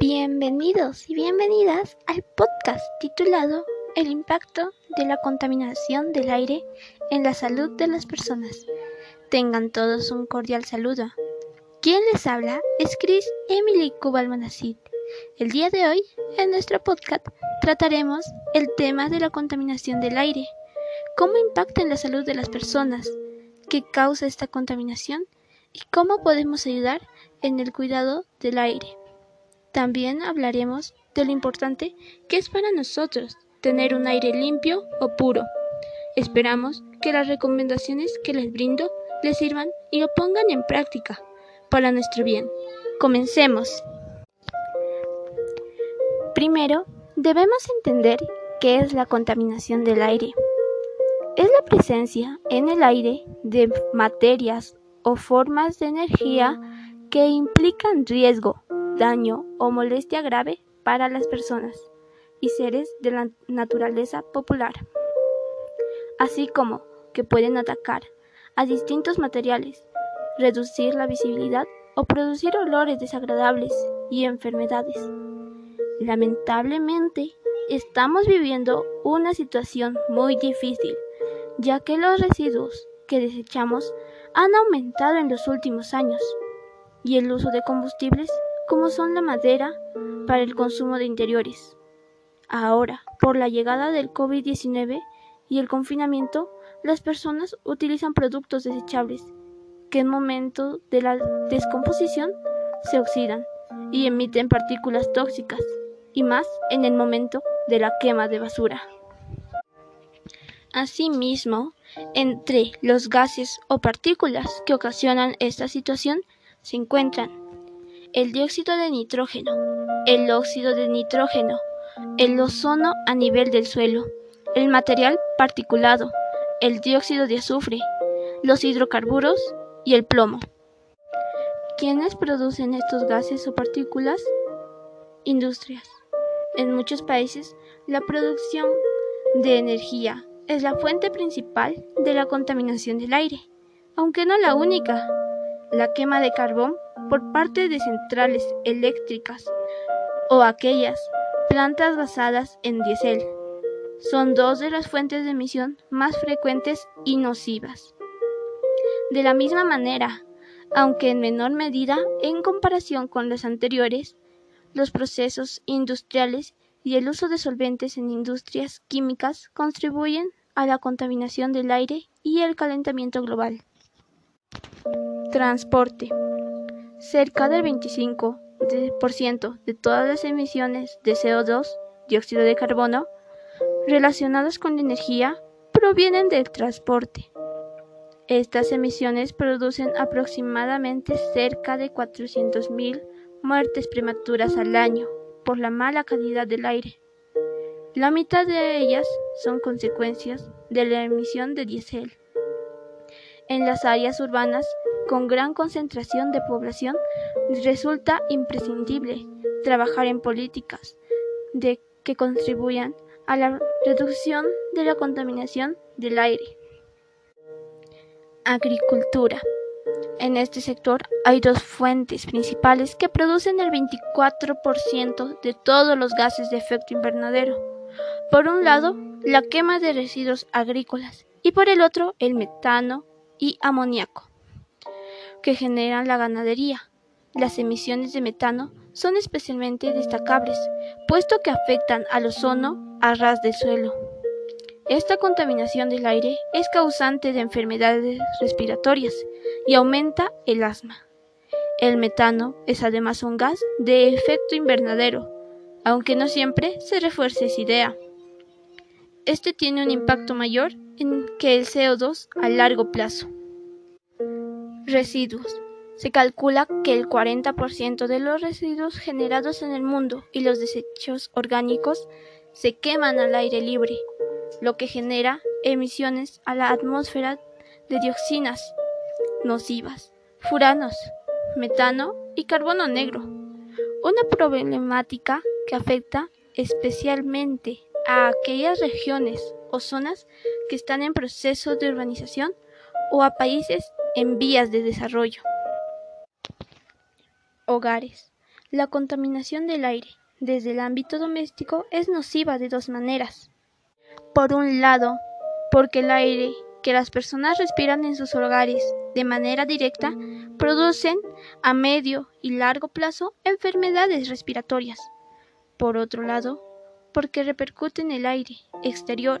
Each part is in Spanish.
Bienvenidos y bienvenidas al podcast titulado El impacto de la contaminación del aire en la salud de las personas. Tengan todos un cordial saludo. Quien les habla es Chris Emily Cubalmanacid. El día de hoy, en nuestro podcast, trataremos el tema de la contaminación del aire, cómo impacta en la salud de las personas, qué causa esta contaminación y cómo podemos ayudar en el cuidado del aire. También hablaremos de lo importante que es para nosotros tener un aire limpio o puro. Esperamos que las recomendaciones que les brindo les sirvan y lo pongan en práctica para nuestro bien. Comencemos. Primero, debemos entender qué es la contaminación del aire. Es la presencia en el aire de materias o formas de energía que implican riesgo daño o molestia grave para las personas y seres de la naturaleza popular, así como que pueden atacar a distintos materiales, reducir la visibilidad o producir olores desagradables y enfermedades. Lamentablemente, estamos viviendo una situación muy difícil, ya que los residuos que desechamos han aumentado en los últimos años y el uso de combustibles como son la madera para el consumo de interiores. Ahora, por la llegada del COVID-19 y el confinamiento, las personas utilizan productos desechables que en momento de la descomposición se oxidan y emiten partículas tóxicas, y más en el momento de la quema de basura. Asimismo, entre los gases o partículas que ocasionan esta situación se encuentran el dióxido de nitrógeno, el óxido de nitrógeno, el ozono a nivel del suelo, el material particulado, el dióxido de azufre, los hidrocarburos y el plomo. ¿Quiénes producen estos gases o partículas? Industrias. En muchos países, la producción de energía es la fuente principal de la contaminación del aire, aunque no la única. La quema de carbón por parte de centrales eléctricas o aquellas plantas basadas en diésel. Son dos de las fuentes de emisión más frecuentes y nocivas. De la misma manera, aunque en menor medida en comparación con las anteriores, los procesos industriales y el uso de solventes en industrias químicas contribuyen a la contaminación del aire y el calentamiento global. Transporte. Cerca del 25% de todas las emisiones de CO2, dióxido de carbono, relacionadas con la energía, provienen del transporte. Estas emisiones producen aproximadamente cerca de 400.000 muertes prematuras al año por la mala calidad del aire. La mitad de ellas son consecuencias de la emisión de diésel. En las áreas urbanas con gran concentración de población, resulta imprescindible trabajar en políticas de que contribuyan a la reducción de la contaminación del aire. Agricultura. En este sector hay dos fuentes principales que producen el 24% de todos los gases de efecto invernadero. Por un lado, la quema de residuos agrícolas y por el otro, el metano y amoníaco que generan la ganadería. Las emisiones de metano son especialmente destacables, puesto que afectan al ozono a ras del suelo. Esta contaminación del aire es causante de enfermedades respiratorias y aumenta el asma. El metano es además un gas de efecto invernadero, aunque no siempre se refuerce esa idea. Este tiene un impacto mayor que el CO2 a largo plazo. Residuos. Se calcula que el 40% de los residuos generados en el mundo y los desechos orgánicos se queman al aire libre, lo que genera emisiones a la atmósfera de dioxinas nocivas, furanos, metano y carbono negro. Una problemática que afecta especialmente a aquellas regiones o zonas que están en proceso de urbanización o a países en vías de desarrollo. Hogares. La contaminación del aire desde el ámbito doméstico es nociva de dos maneras. Por un lado, porque el aire que las personas respiran en sus hogares de manera directa producen a medio y largo plazo enfermedades respiratorias. Por otro lado, porque repercute en el aire exterior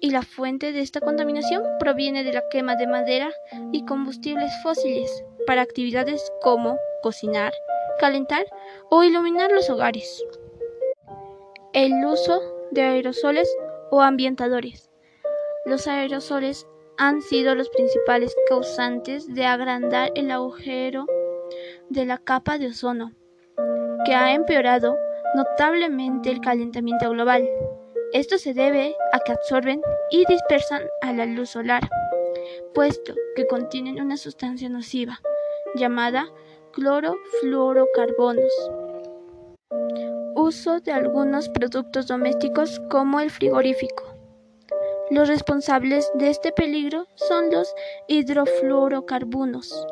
y la fuente de esta contaminación proviene de la quema de madera y combustibles fósiles para actividades como cocinar, calentar o iluminar los hogares. El uso de aerosoles o ambientadores. Los aerosoles han sido los principales causantes de agrandar el agujero de la capa de ozono, que ha empeorado notablemente el calentamiento global. Esto se debe a que absorben y dispersan a la luz solar, puesto que contienen una sustancia nociva llamada clorofluorocarbonos. Uso de algunos productos domésticos como el frigorífico. Los responsables de este peligro son los hidrofluorocarbonos,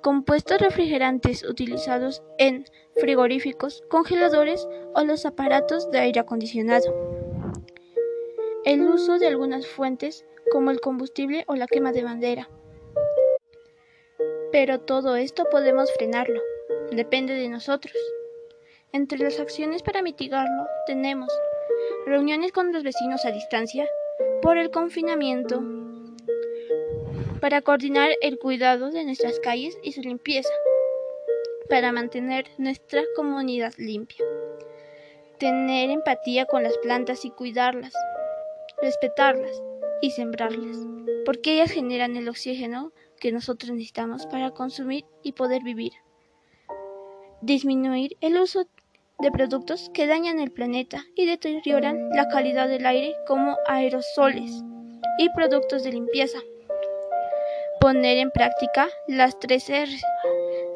compuestos refrigerantes utilizados en frigoríficos, congeladores o los aparatos de aire acondicionado. El uso de algunas fuentes como el combustible o la quema de bandera. Pero todo esto podemos frenarlo, depende de nosotros. Entre las acciones para mitigarlo tenemos reuniones con los vecinos a distancia por el confinamiento, para coordinar el cuidado de nuestras calles y su limpieza, para mantener nuestra comunidad limpia, tener empatía con las plantas y cuidarlas, respetarlas y sembrarlas, porque ellas generan el oxígeno que nosotros necesitamos para consumir y poder vivir. Disminuir el uso de productos que dañan el planeta y deterioran la calidad del aire como aerosoles y productos de limpieza. Poner en práctica las tres R.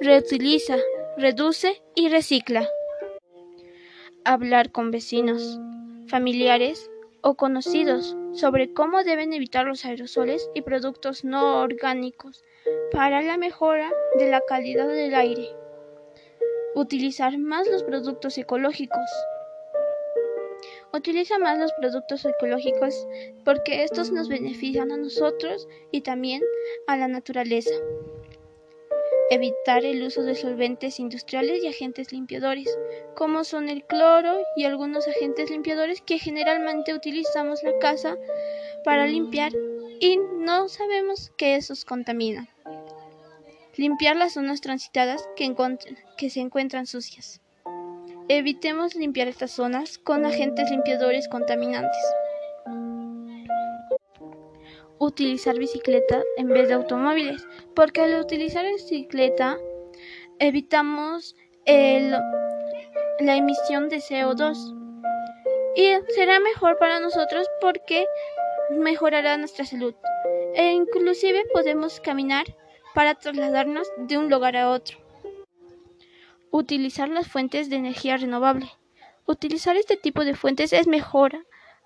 Reutiliza, reduce y recicla. Hablar con vecinos, familiares o conocidos sobre cómo deben evitar los aerosoles y productos no orgánicos para la mejora de la calidad del aire. Utilizar más los productos ecológicos. Utiliza más los productos ecológicos porque estos nos benefician a nosotros y también a la naturaleza. Evitar el uso de solventes industriales y agentes limpiadores, como son el cloro y algunos agentes limpiadores que generalmente utilizamos la casa para limpiar y no sabemos que esos contaminan. Limpiar las zonas transitadas que, se encuentran sucias. Evitemos limpiar estas zonas con agentes limpiadores contaminantes. Utilizar bicicleta en vez de automóviles, porque al utilizar bicicleta evitamos la emisión de CO2 y será mejor para nosotros porque mejorará nuestra salud e inclusive podemos caminar para trasladarnos de un lugar a otro. Utilizar las fuentes de energía renovable. Utilizar este tipo de fuentes es mejor.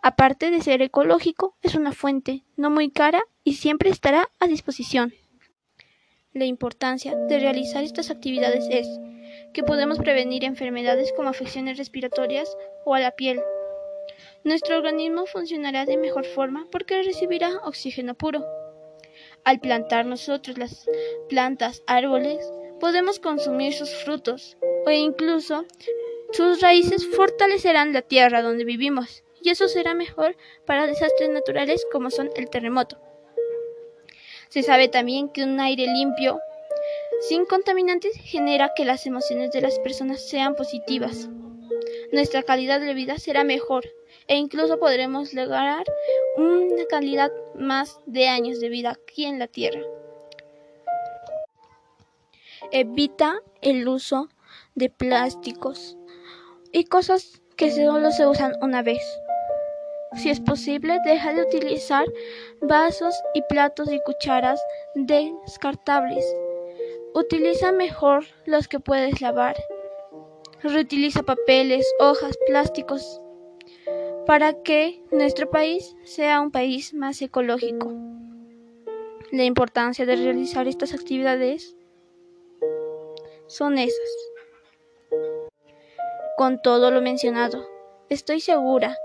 Aparte de ser ecológico, es una fuente no muy cara y siempre estará a disposición. La importancia de realizar estas actividades es que podemos prevenir enfermedades como afecciones respiratorias o a la piel. Nuestro organismo funcionará de mejor forma porque recibirá oxígeno puro. Al plantar nosotros las plantas, árboles, podemos consumir sus frutos o incluso sus raíces fortalecerán la tierra donde vivimos y eso será mejor para desastres naturales como son el terremoto. Se sabe también que un aire limpio, sin contaminantes, genera que las emociones de las personas sean positivas. Nuestra calidad de vida será mejor e incluso podremos lograr una calidad más de años de vida aquí en la Tierra. Evita el uso de plásticos y cosas que solo se usan una vez. Si es posible, deja de utilizar vasos y platos y cucharas descartables. Utiliza mejor los que puedes lavar. Reutiliza papeles, hojas, plásticos para que nuestro país sea un país más ecológico. La importancia de realizar estas actividades son esas. Con todo lo mencionado, estoy segura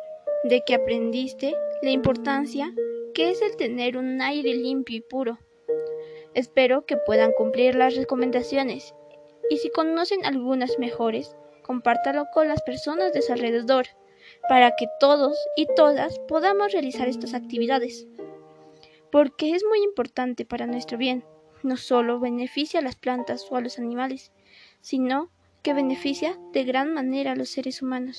de que aprendiste la importancia que es el tener un aire limpio y puro. Espero que puedan cumplir las recomendaciones y si conocen algunas mejores, compártalo con las personas de su alrededor para que todos y todas podamos realizar estas actividades. Porque es muy importante para nuestro bien. No solo beneficia a las plantas o a los animales, sino que beneficia de gran manera a los seres humanos.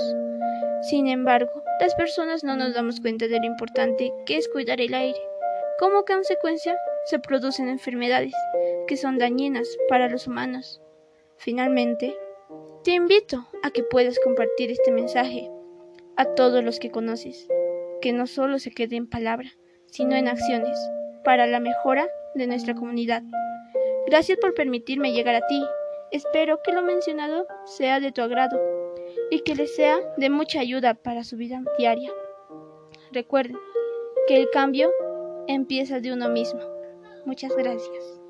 Sin embargo, las personas no nos damos cuenta de lo importante que es cuidar el aire. Como consecuencia, se producen enfermedades que son dañinas para los humanos. Finalmente, te invito a que puedas compartir este mensaje a todos los que conoces, que no solo se quede en palabra, sino en acciones, para la mejora de nuestra comunidad. Gracias por permitirme llegar a ti. Espero que lo mencionado sea de tu agrado y que les sea de mucha ayuda para su vida diaria. Recuerden que el cambio empieza de uno mismo. Muchas gracias.